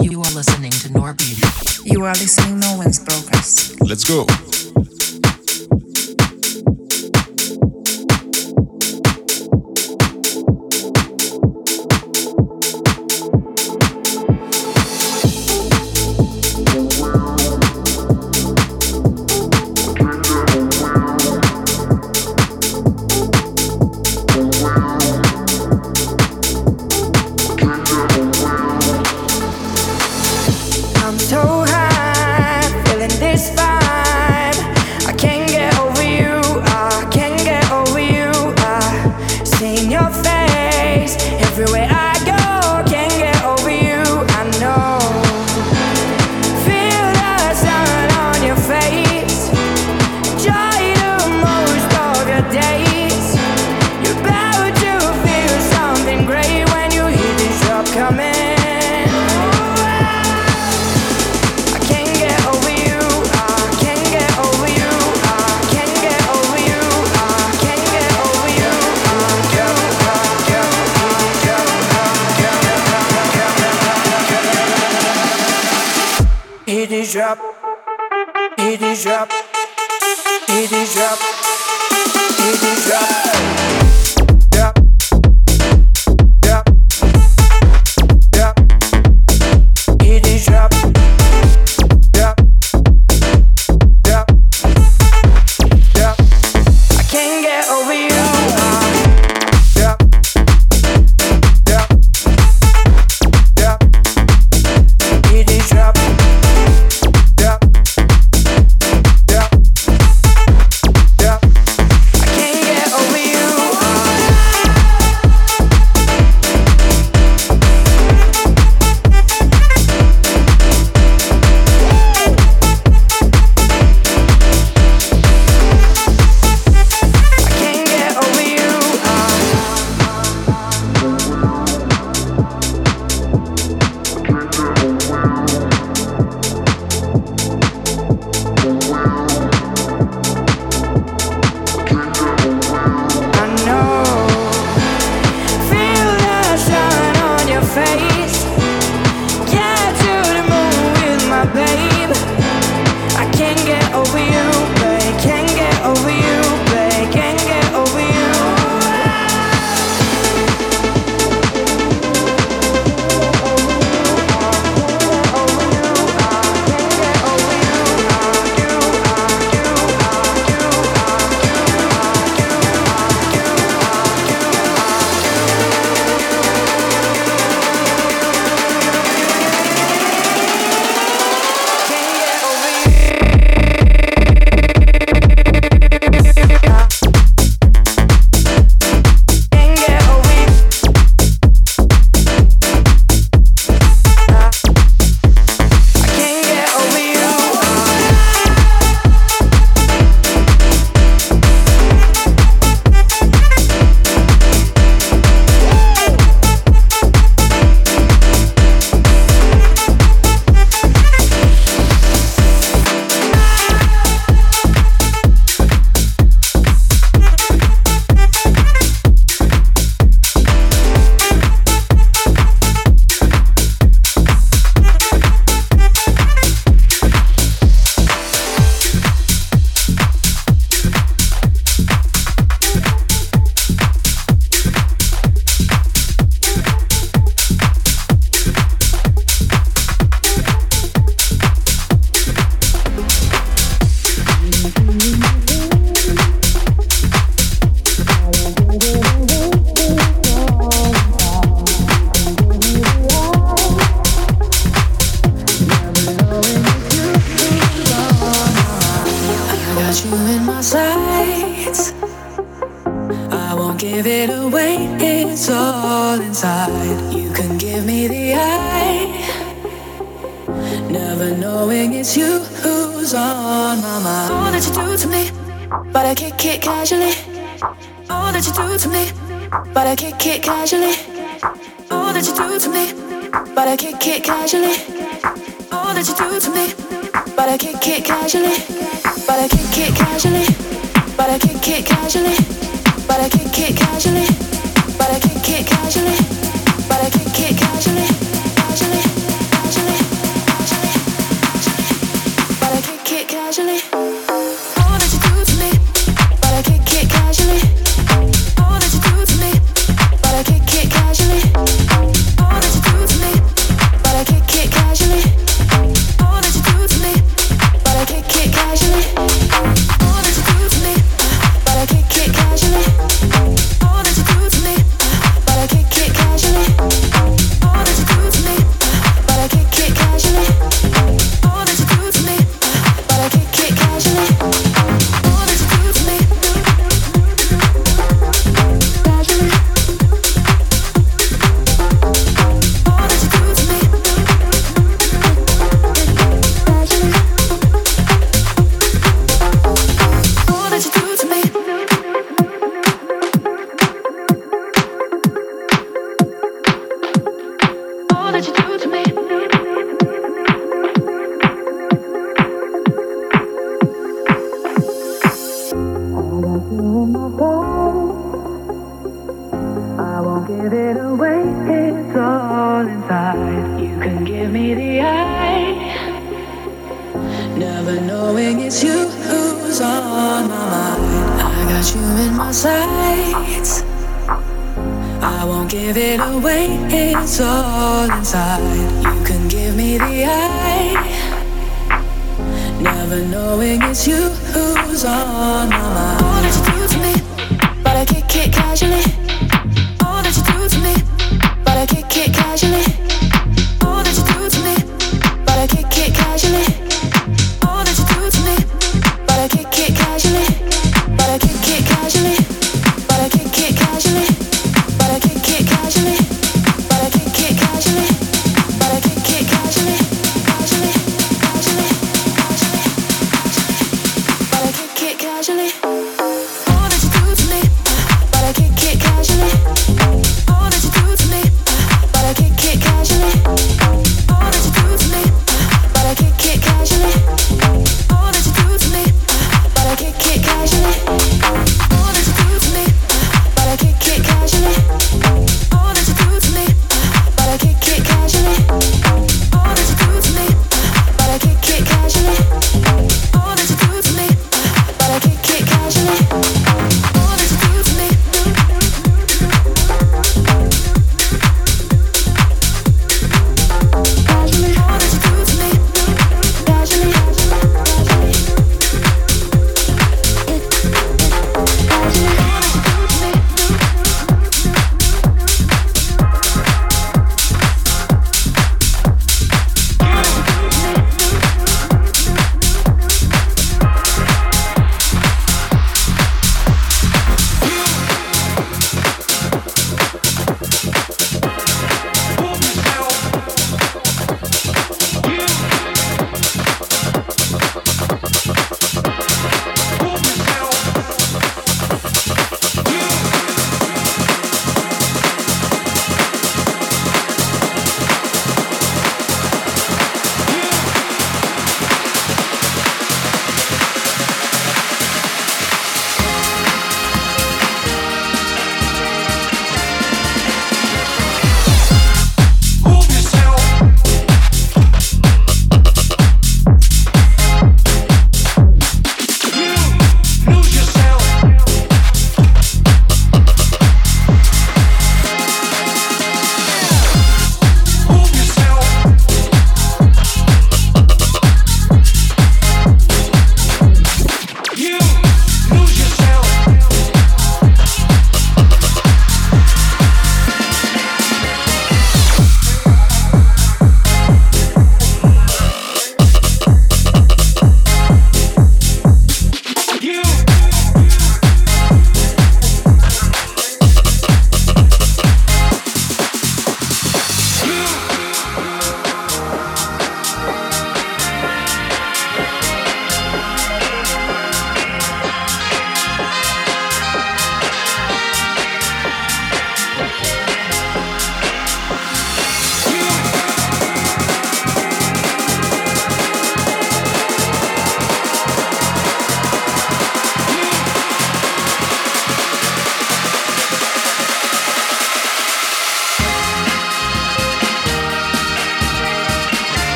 You are listening to Norbeat. You are listening to No One's Progress. Let's go. Take it casually.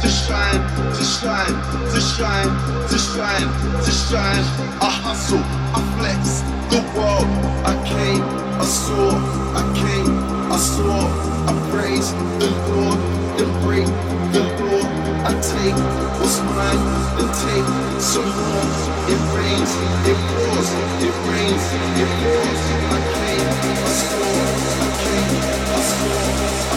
To shine, to shine, to shine, to shine, to shine. I hustle, I flex the world. I came, I saw, I came, I saw. I praise the Lord and break the law. I take what's mine and take some more. It rains, it pours, it rains, it pours. I came, I saw, I came, I saw.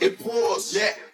It pours, yeah.